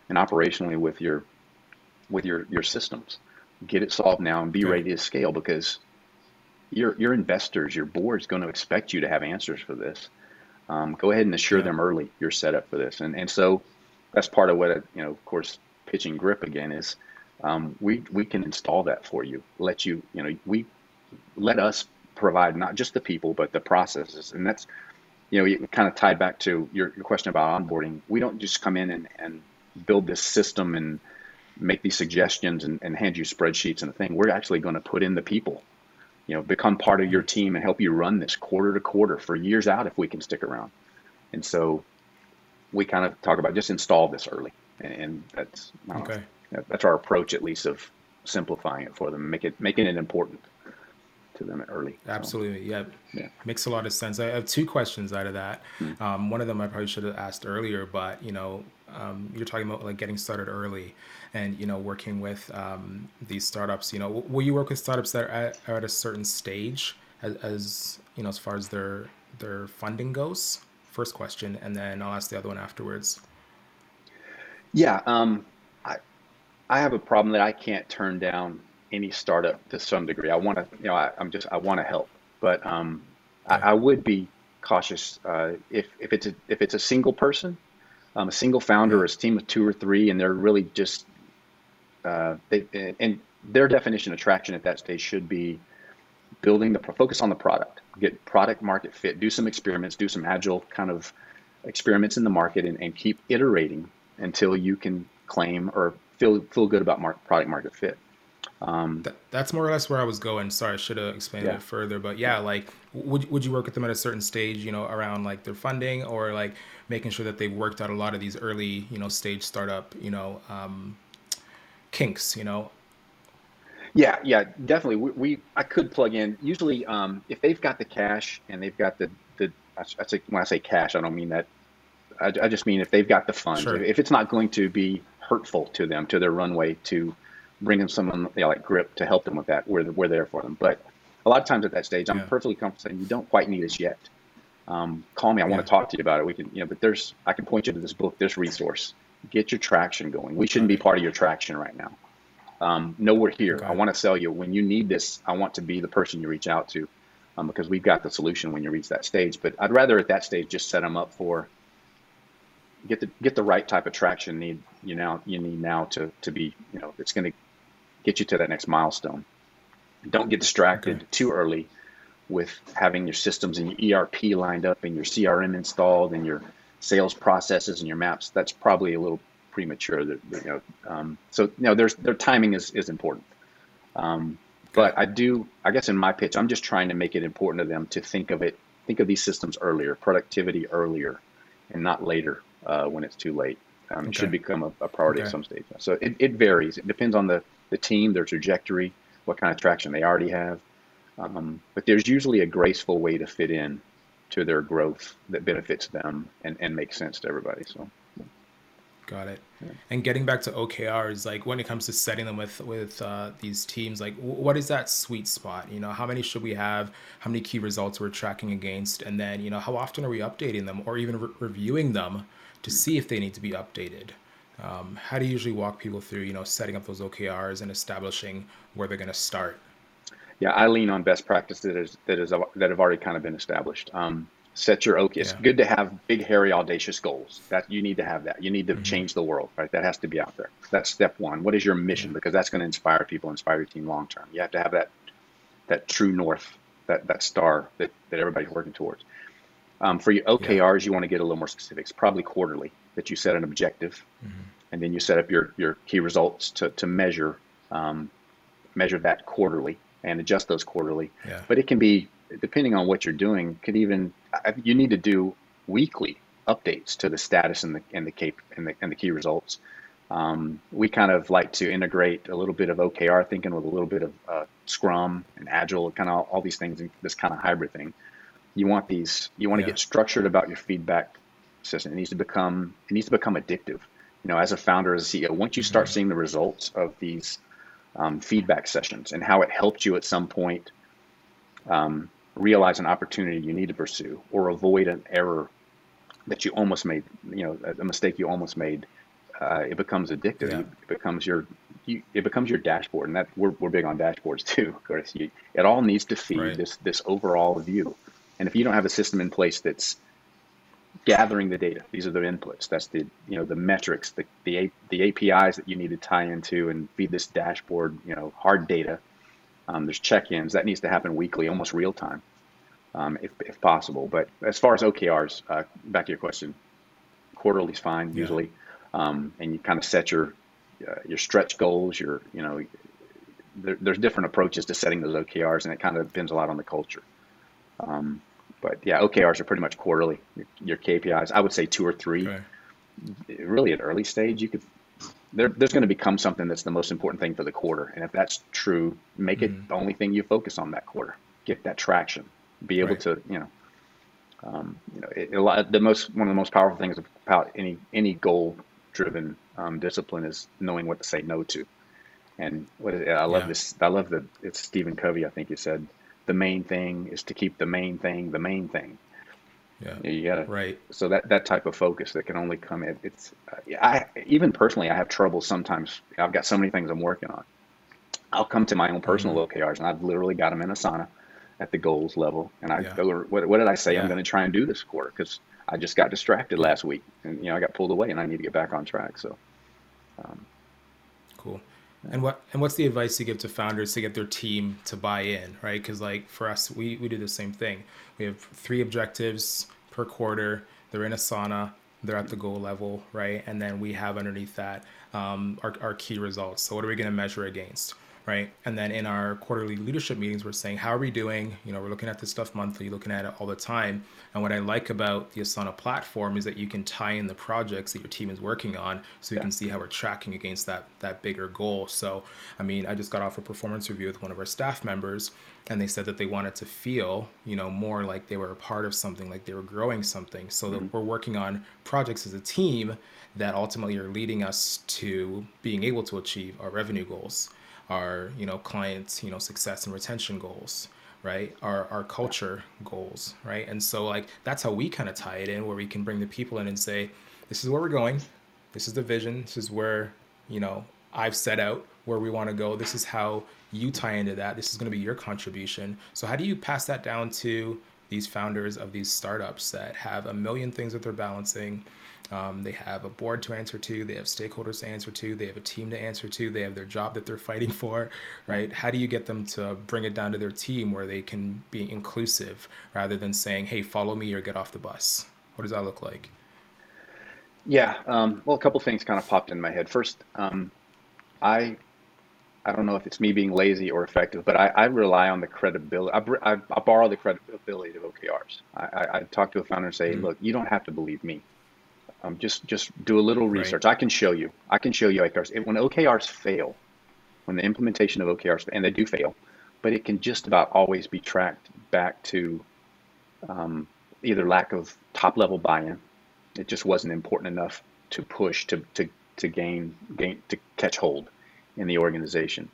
A: and operationally with your with your your systems. Get it solved now and be ready to scale because your your investors, your board's going to expect you to have answers for this. Um, go ahead and assure yeah. them early you're set up for this, and and so that's part of what you know. Of course, pitching grip again is um, we we can install that for you. Let you you know we let us provide not just the people but the processes, and that's you know you kind of tied back to your, your question about onboarding. We don't just come in and, and build this system and make these suggestions and, and hand you spreadsheets and a thing. We're actually going to put in the people you know, become part of your team and help you run this quarter to quarter for years out if we can stick around. And so we kind of talk about just install this early, and that's okay. Know, that's our approach at least of simplifying it for them, make it making it important to them early.
G: Absolutely, so, yeah. yeah, makes a lot of sense. I have two questions out of that. Mm-hmm. Um, one of them I probably should have asked earlier, but you know, um, you're talking about like getting started early and you know working with um, these startups you know will you work with startups that are at, are at a certain stage as, as, you know as far as their their funding goes first question and then i'll ask the other one afterwards
A: yeah um, I, I have a problem that i can't turn down any startup to some degree. I want to you know I, am just i want to help. But um, I, I, would be cautious uh, if, if it's a, if it's a single person um, a single founder or a team of two or three, and they're really just uh, they and their definition of traction at that stage should be building the focus on the product, get product market fit, do some experiments, do some agile kind of experiments in the market, and, and keep iterating until you can claim or feel feel good about market, product market fit.
G: Um, that's more or less where I was going. Sorry, I should have explained yeah. it further. But yeah, like, would would you work with them at a certain stage, you know, around like their funding or like making sure that they've worked out a lot of these early, you know, stage startup, you know, um, kinks, you know?
A: Yeah, yeah, definitely. We, we I could plug in. Usually, um, if they've got the cash and they've got the the, I, I say when I say cash, I don't mean that. I, I just mean if they've got the funds. Sure. If it's not going to be hurtful to them to their runway to bring them someone you know, like grip to help them with that, we're we're there for them. But a lot of times at that stage, I'm yeah. perfectly comfortable saying you don't quite need us yet um, call me. I want to talk to you about it. We can, you know, but there's, I can point you to this book, this resource. Get your traction going. We shouldn't be part of your traction right now. Um, no, we're here. Okay. I want to sell you. When you need this, I want to be the person you reach out to um, because we've got the solution when you reach that stage. But I'd rather at that stage just set them up for get the get the right type of traction need you now you need now to to be you know it's going to get you to that next milestone. Don't get distracted okay. too early with having your systems and your ERP lined up and your CRM installed and your sales processes and your maps, that's probably a little premature. That you know, um, so you know, there's their timing is is important. Um, but I do, I guess, in my pitch, I'm just trying to make it important to them to think of it, think of these systems earlier, productivity earlier, and not later uh, when it's too late. Um, okay. It should become a, a priority okay. at some stage. So it, it varies. It depends on the the team, their trajectory, what kind of traction they already have. Um, but there's usually a graceful way to fit in to their growth that benefits them and, and makes sense to everybody. So.
G: Got it. Yeah. And getting back to OKRs, like when it comes to setting them with with uh, these teams, like what is that sweet spot? You know, how many should we have? How many key results we're tracking against? And then, you know, how often are we updating them or even re- reviewing them to see if they need to be updated? Um, how do you usually walk people through, you know, setting up those OKRs and establishing where they're going to start?
A: yeah, I lean on best practices that is that is that have already kind of been established. Um, Set your OK. It's good to have big, hairy, audacious goals. That you need to have that. You need to
G: Mhm.
A: change the world, right? That has to be out there. That's step one. What is your mission? Because that's going to inspire people, inspire your team long term. You have to have that that true north, that that star that that everybody's working towards. Um, for your OKRs, you want to get a little more specifics. Probably quarterly that you set an objective,
G: Mhm.
A: and then you set up your your key results to to measure um, measure that quarterly and adjust those quarterly
G: Yeah.
A: but it can be depending on what you're doing could even you need to do weekly updates to the status and the and the cap and the, and the key results um, we kind of like to integrate a little bit of okr thinking with a little bit of uh, scrum and agile kind of all these things in this kind of hybrid thing you want these you want to
G: Yeah.
A: get structured about your feedback system it needs to become it needs to become addictive you know as a founder as a ceo once you start
G: Mhm.
A: seeing the results of these um, feedback sessions and how it helped you at some point um, realize an opportunity you need to pursue or avoid an error that you almost made, you know, a- mistake you almost made, uh, it becomes addictive.
G: Yeah.
A: It becomes your, you, it becomes your dashboard, and that we're, we're big on dashboards too. Chris. You, it all needs to feed
G: Right.
A: this this overall view, and if you don't have a system in place that's gathering the data, these are the inputs. That's the you know the metrics, the the A- the APIs that you need to tie into and feed this dashboard. You know, hard data. Um, there's check-ins that needs to happen weekly, almost real time, um, if, if possible. But as far as OKRs, uh, back to your question, quarterly is fine
G: Yeah.
A: usually, um, and you kind of set your uh, your stretch goals. Your you know, there, there's different approaches to setting those OKRs, and it kind of depends a lot on the culture. Um, but yeah, OKRs are pretty much quarterly. Your, your KPIs, I would say two or three
G: Okay.
A: really at early stage, you could there, there's going to become something that's the most important thing for the quarter. And if that's true, make
G: Mhm.
A: it the only thing you focus on that quarter. Get that traction. Be able
G: Right.
A: to, you know, um, you know, it, a lot, the most one of the most powerful things about any any goal driven um, discipline is knowing what to say no to. And what is it? I love
G: Yeah.
A: this. I love the. It's Stephen Covey. I think he said, the main thing is to keep the main thing the main thing.
G: Yeah.
A: You gotta
G: Right.
A: so that that type of focus that can only come in it's uh, i even personally i have trouble sometimes i've got so many things i'm working on i'll come to my own personal okrs and i've literally got them in asana at the goals level and i
G: Yeah.
A: go what, what did i say
G: Yeah.
A: i'm going to try and do this quarter because i just got distracted last week and you know i got pulled away and i need to get back on track so um,
G: Cool. And what and what's the advice you give to founders to get their team to buy in, right? Because like for us, we we do the same thing. We have three objectives per quarter. They're in Asana. They're at the goal level, right? And then we have underneath that um, our our key results. So what are we going to measure against? Right. And then in our quarterly leadership meetings, we're saying, how are we doing? You know, we're looking at this stuff monthly, looking at it all the time. And what I like about the Asana platform is that you can tie in the projects that your team is working on so you
A: Yeah.
G: can see how we're tracking against that that bigger goal. So, I mean, I just got off a performance review with one of our staff members and they said that they wanted to feel, you know, more like they were a part of something, like they were growing something. So that mm-hmm. we're working on projects as a team that ultimately are leading us to being able to achieve our revenue goals, our, you know, clients, you know, success and retention goals right? Our our culture goals right? And so like that's how we kind of tie it in where we can bring the people in and say this is where we're going. This is the vision. This is where you know i've set out where we want to go. This is how you tie into that. This is going to be your contribution. So how do you pass that down to these founders of these startups that have a million things that they're balancing um, they have a board to answer to. They have stakeholders to answer to. They have a team to answer to. They have their job that they're fighting for, right? How do you get them to bring it down to their team where they can be inclusive rather than saying, "Hey, follow me or get off the bus"? What does that look like?
A: Yeah, um, well, a couple things kind of popped in my head. First, um, I I don't know if it's me being lazy or effective, but I, I rely on the credibility. I, I, I borrow the credibility of OKRs. I, talk to a founder and say,
G: Mhm.
A: look, you don't have to believe me. Um, just just do a little
G: Right.
A: research. I can show you. I can show you OKRs. It- when OKRs fail, when the implementation of OKRs, and they do fail, but it can just about always be tracked back to um, either lack of top level buy-in. It just wasn't important enough to push to to to gain gain to catch hold in the organization.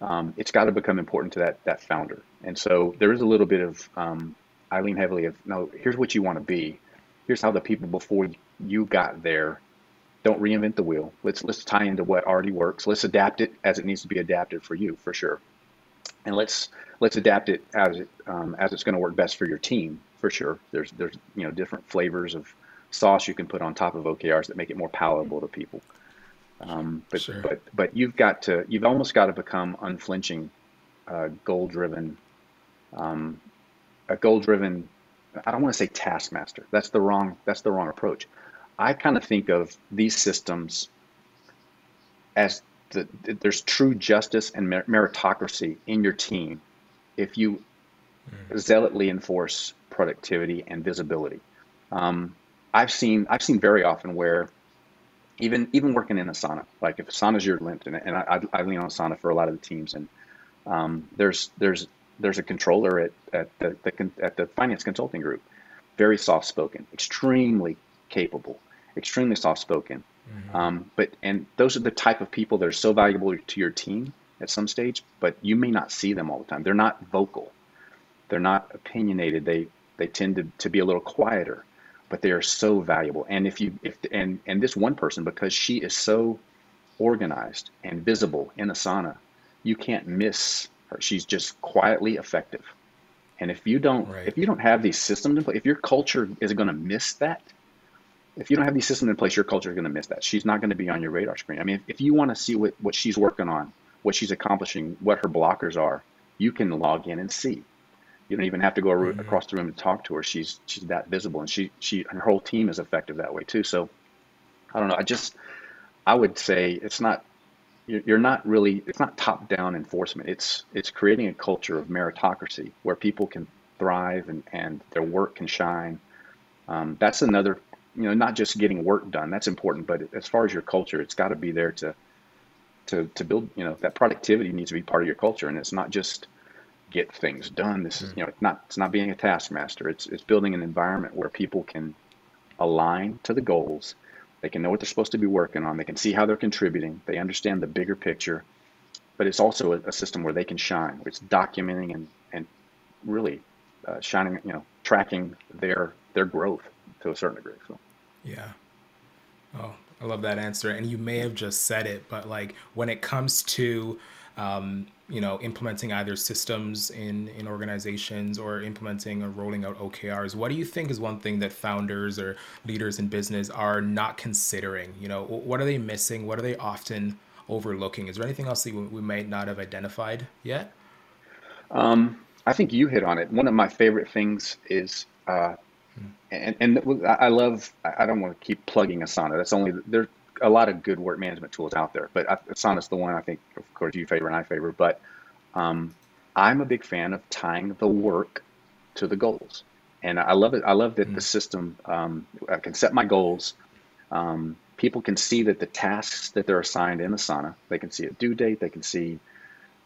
A: Um, it's got to become important to that that founder, and so there is a little bit of um, I lean heavily of no. Here's what you want to be. Here's how the people before you got there. Don't reinvent the wheel. Let's let's tie into what already works. Let's adapt it as it needs to be adapted for you, for sure. and let's let's adapt it as it um, as it's going to work best for your team for sure. There's there's you know different flavors of sauce you can put on top of OKRs that make it more palatable to people. Um, but
G: Sure.
A: but but you've got to you've almost got to become unflinching, uh, goal driven, um, a goal driven. I don't want to say taskmaster. That's the wrong that's the wrong approach. I kind of think of these systems as the, there's true justice and meritocracy in your team if you zealotly enforce productivity and visibility. Um, I've seen I've seen very often where even even working in Asana, like if Asana's your lint, and, and I, I lean on Asana for a lot of the teams, and um, there's there's there's a controller at at the, the at the finance consulting group, very soft spoken, extremely capable, extremely soft spoken. Um, but and those are the type of people that are so valuable to your team at some stage, but you may not see them all the time. They're not vocal, they're not opinionated. They they tend to, to be a little quieter, but they are so valuable. And if you if and and this one person because she is so organized and visible in Asana, you can't miss her. She's just quietly effective. And if you don't
G: Right.
A: if you don't have these systems in place, if your culture is going to miss that, if you don't have these systems in place, your culture is going to miss that. She's not going to be on your radar screen. I mean, if, if you want to see what, what she's working on, what she's accomplishing, what her blockers are, you can log in and see. You don't even have to go ar- across the room to talk to her. She's she's that visible, and she she her whole team is effective that way too. So I don't know. I just I would say it's not you're you're not really it's not top down enforcement. It's it's creating a culture of meritocracy where people can thrive and and their work can shine. Um, that's another you know not just getting work done that's important but as far as your culture it's got to be there to to to build you know that productivity needs to be part of your culture and it's not just get things done this is you know it's not it's not being a taskmaster it's it's building an environment where people can align to the goals they can know what they're supposed to be working on they can see how they're contributing they understand the bigger picture but it's also a, a system where they can shine where it's documenting and and really uh, shining you know tracking their their growth to a certain degree so
G: Yeah. Oh, I love that answer. And you may have just said it, but like when it comes to, um, you know, implementing either systems in in organizations or implementing or rolling out OKRs, what do you think is one thing that founders or leaders in business are not considering? You know, what are they missing? What are they often overlooking? Is there anything else that we we might not have identified yet?
A: Um, I think you hit on it. One of my favorite things is, uh, and, and I love, I don't want to keep plugging Asana. That's only, there's a lot of good work management tools out there, but I- Asana's the one I think, of course, you favor and I favor. But um, I'm a big fan of tying the work to the goals. And I love it. I love that the system, um, I can set my goals. Um, people can see that the tasks that they're assigned in Asana, they can see a due date, they can see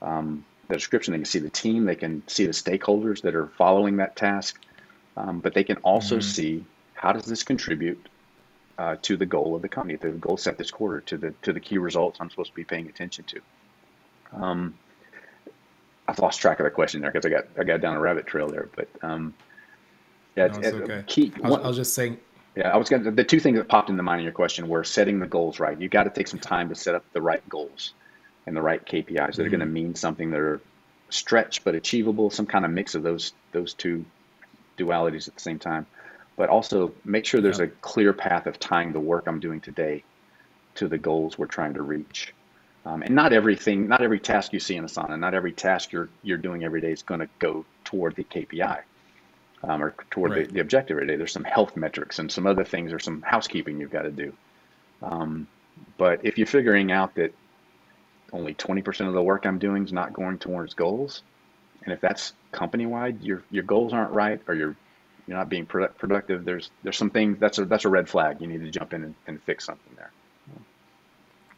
A: um, the description, they can see the team, they can see the stakeholders that are following that task, um, but they can also see how does this contribute uh, to the goal of the company, to the goal set this quarter, to the to the key results I'm supposed to be paying attention to. Um, I've lost track of the question there because I got I got down a rabbit trail there, but um, yeah,
G: No,
A: it's,
G: okay.
A: key.
G: I was,
A: one-
G: I was just saying,
A: yeah, I was going to, the two things that popped into mind in your question were setting the goals right. You got to take some time to set up the right goals and the right KPIs that are going to mean something that are stretched but achievable, some kind of mix of those those two dualities at the same time. But also make sure there's a clear path of tying the work I'm doing today to the goals we're trying to reach. Um, and not everything, not every task you see in Asana, not every task you're you're doing every day is going to go toward the KPI um, or toward
G: Right.
A: the, the objective every day. There's some health metrics and some other things or some housekeeping you've got to do. Um, but if you're figuring out that only 20% of the work I'm doing is not going towards goals, and if that's company wide, your your goals aren't right or you're you're not being produ- productive. There's there's some things that's a that's a red flag. You need to jump in and, and fix something there.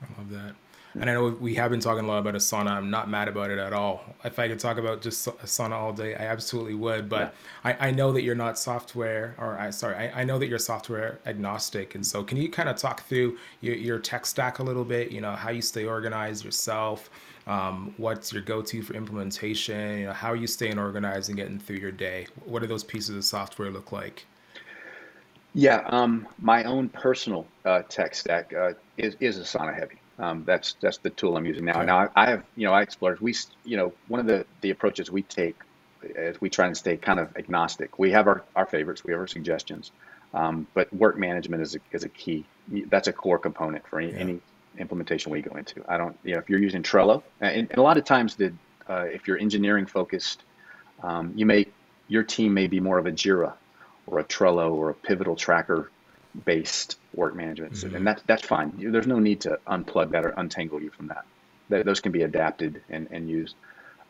G: I love that. And I know we have been talking a lot about Asana. I'm not mad about it at all. If I could talk about just Asana all day, I absolutely would. But I, I know that you're not software, or I sorry, I, I know that you're software agnostic. And so, can you kind of talk through your, your tech stack a little bit? You know, how you stay organized yourself. Um, what's your go-to for implementation? You know, how are you staying organized and getting through your day? What do those pieces of software look like?
A: Yeah, um, my own personal uh, tech stack uh, is is Asana heavy. Um, that's that's the tool I'm using now.
G: Okay.
A: Now I, have you know I explorers. We you know one of the the approaches we take is we try and stay kind of agnostic. We have our, our favorites. We have our suggestions. Um, but work management is a, is a key. That's a core component for any,
G: Yeah.
A: any implementation we go into. I don't, you know, if you're using Trello, and, and a lot of times, the uh, if you're engineering focused, um, you may your team may be more of a Jira or a Trello or a Pivotal Tracker based work management,
G: Mhm.
A: and that's that's fine. There's no need to unplug that or untangle you from that. Th- Those can be adapted and, and used.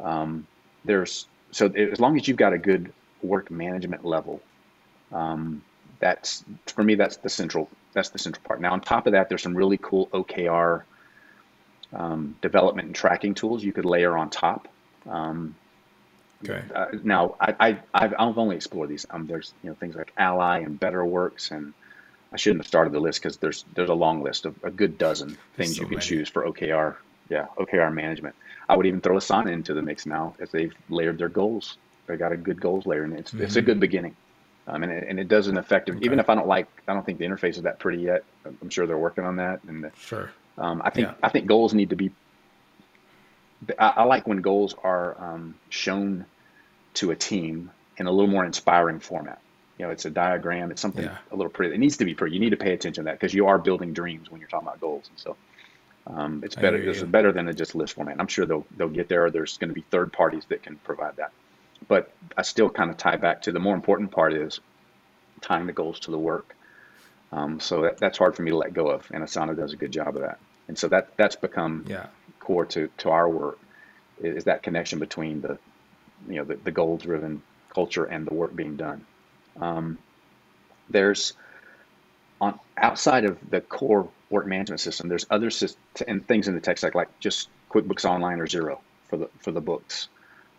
A: Um, there's so as long as you've got a good work management level, um, that's for me that's the central that's the central part. Now on top of that, there's some really cool OKR um, development and tracking tools you could layer on top. Um,
G: Okay.
A: uh, now I, I I've, I've only explored these. Um, there's you know things like Ally and BetterWorks, and I shouldn't have started the list because there's there's a long list of a good dozen things
G: so
A: you can
G: many.
A: choose for OKR. Yeah, OKR management. I would even throw Asana into the mix now as they've layered their goals. They got a good goals layer, and it's it's a
G: Mhm.
A: good beginning. Um, and it, and it does an effective. Even if I don't like, I don't think the interface is that pretty yet. I'm sure they're working on that, and
G: Sure.
A: um, I think
G: Yeah.
A: I think goals need to be. I, I like when goals are um, shown to a team in a little more inspiring format. You know, it's a diagram. It's something
G: Yeah.
A: a little pretty. It needs to be pretty. You need to pay attention to that because you are building dreams when you're talking about goals, and so um, it's better. This is better than a just list format. I'm sure they'll they'll get there. There's going to be third parties that can provide that, but I still kind of tie back to the more important part is tying the goals to the work. Um, so that, that's hard for me to let go of, and Asana does a good job of that. And so that that's become
G: Yeah.
A: core to, to our work is, is that connection between the you know the, the goal driven culture and the work being done. Um, there's on outside of the core work management system, there's other and things in the tech stack like just QuickBooks Online or Xero for the for the books.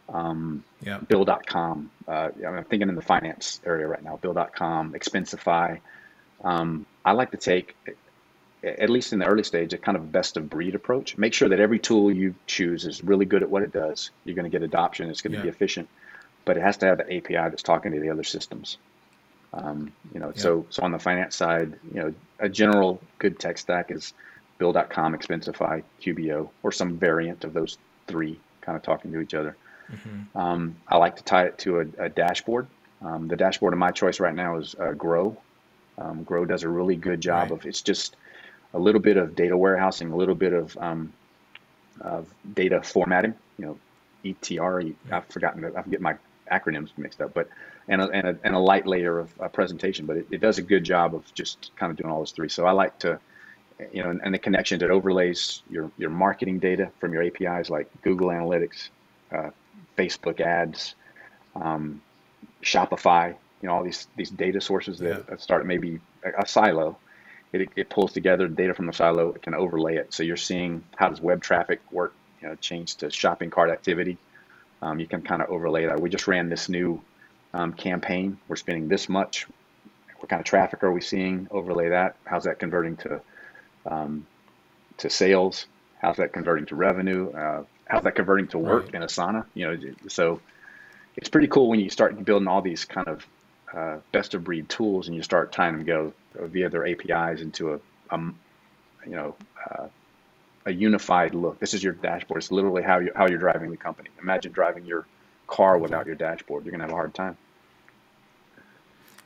A: Um,
G: Yeah.
A: Bill.com. Uh, I'm thinking in the finance area right now. Bill.com, Expensify. Um, I like to take, at least in the early stage, a kind of best of breed approach. Make sure that every tool you choose is really good at what it does. You're going to get adoption. It's going to be efficient, but it has to have the API that's talking to the other systems. Um, you know,
G: Yeah.
A: so so on the finance side, you know, a general good tech stack is Bill.com, Expensify, QBO, or some variant of those three, kind of talking to each other.
G: Mhm.
A: Um, I like to tie it to a, a dashboard. Um, the dashboard of my choice right now is uh, Grow. Um, Grow does a really good job
G: Right.
A: of it's just a little bit of data warehousing, a little bit of um, of data formatting. You know, ETR. I've forgotten. I'm getting my acronyms mixed up, but and a, and a, and a light layer of uh, presentation. But it, it does a good job of just kind of doing all those three. So I like to you know, and, and the connections it overlays your your marketing data from your APIs like Google Analytics, uh, Facebook ads, um, Shopify. You know, all these these data sources that that start maybe a, a silo. It, it pulls together data from the silo. It can overlay it. So you're seeing how does web traffic work? You know, change to shopping cart activity. Um, you can kind of overlay that. We just ran this new um, campaign. We're spending this much. What kind of traffic are we seeing? Overlay that. How's that converting to um, to sales? How's that converting to revenue? Uh, how's that converting to work
G: Right.
A: in Asana? You know, so it's pretty cool when you start building all these kind of uh, best of breed tools and you start tying them go via their APIs into a, um, you know, uh, a unified look. This is your dashboard. It's literally how you how you're driving the company. Imagine driving your car without your dashboard. You're gonna have a hard time.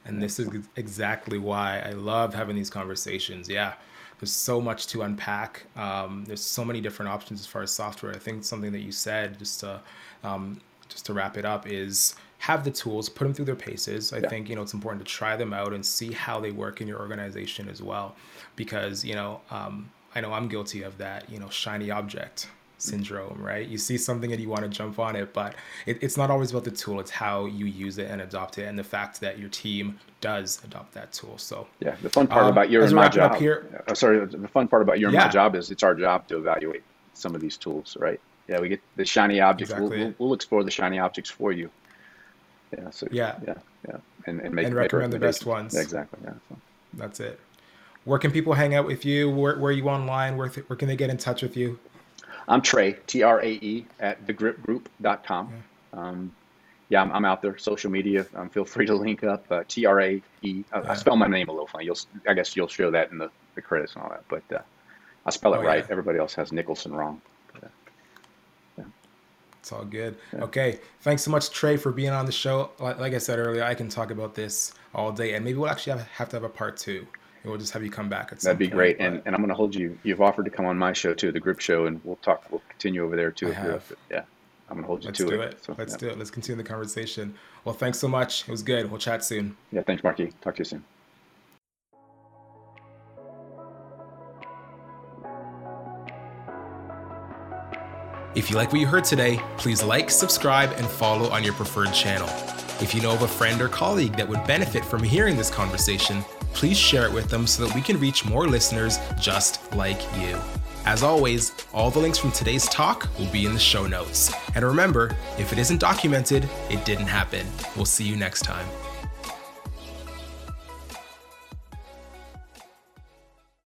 G: And this is exactly why I love having these conversations. Yeah, there's so much to unpack. Um, there's so many different options as far as software. I think something that you said, just to um, just to wrap it up, is have the tools, put them through their paces. I
A: Yeah.
G: think you know it's important to try them out and see how they work in your organization as well, because you know um, I know I'm guilty of that. You know, shiny object syndrome, right? You see something and you want to jump on it, but it, it's not always about the tool. It's how you use it and adopt it, and the fact that your team does adopt that tool. So
A: Yeah. The fun part
G: Um,
A: about your and my job.
G: here-
A: uh, sorry. The fun part about your and my job is it's our job to evaluate some of these tools, right? Yeah. We get the shiny objects. We'll,
G: Exactly.
A: we'll, we'll explore the shiny objects for you. Yeah. So
G: Yeah.
A: Yeah. Yeah. And, and make
G: And recommend the best ones.
A: Yeah, exactly. Yeah. So.
G: that's it. Where can people hang out with you? Where, where are you online? Where, th- where can they get in touch with you?
A: I'm Trey, T R A E, at thegripgroup.com. Um, yeah, I'm, I'm out there, social media. Um, feel free to link up. Uh, T R A E. I-
G: Yeah.
A: I spell my name a little funny. You'll, I guess you'll show that in the, the credits and all that. But uh, I spell it
G: Oh,
A: right.
G: yeah.
A: Everybody else has Nicholson wrong.
G: It's all good. Okay. Thanks so much, Trey, for being on the show. Like, like I said earlier, I can talk about this all day, and maybe we'll actually have, have to have a part two. And we'll just have you come back at
A: That'd be
G: point,
A: great.
G: but-
A: And and I'm going to hold you. You've offered to come on my show too, the group show, and we'll talk. We'll continue over there too.
G: I
A: if
G: have.
A: Yeah, I'm going to hold you
G: Let's
A: to
G: do
A: it.
G: it.
A: So,
G: Let's
A: yeah.
G: do it. Let's continue the conversation. Well, thanks so much. It was good. We'll chat soon.
A: Yeah, thanks, Marky. Talk to you soon.
G: If you like what you heard today, please like, subscribe, and follow on your preferred channel. If you know of a friend or colleague that would benefit from hearing this conversation, please share it with them so that we can reach more listeners just like you. As always, all the links from today's talk will be in the show notes. And remember, if it isn't documented, it didn't happen. We'll see you next time.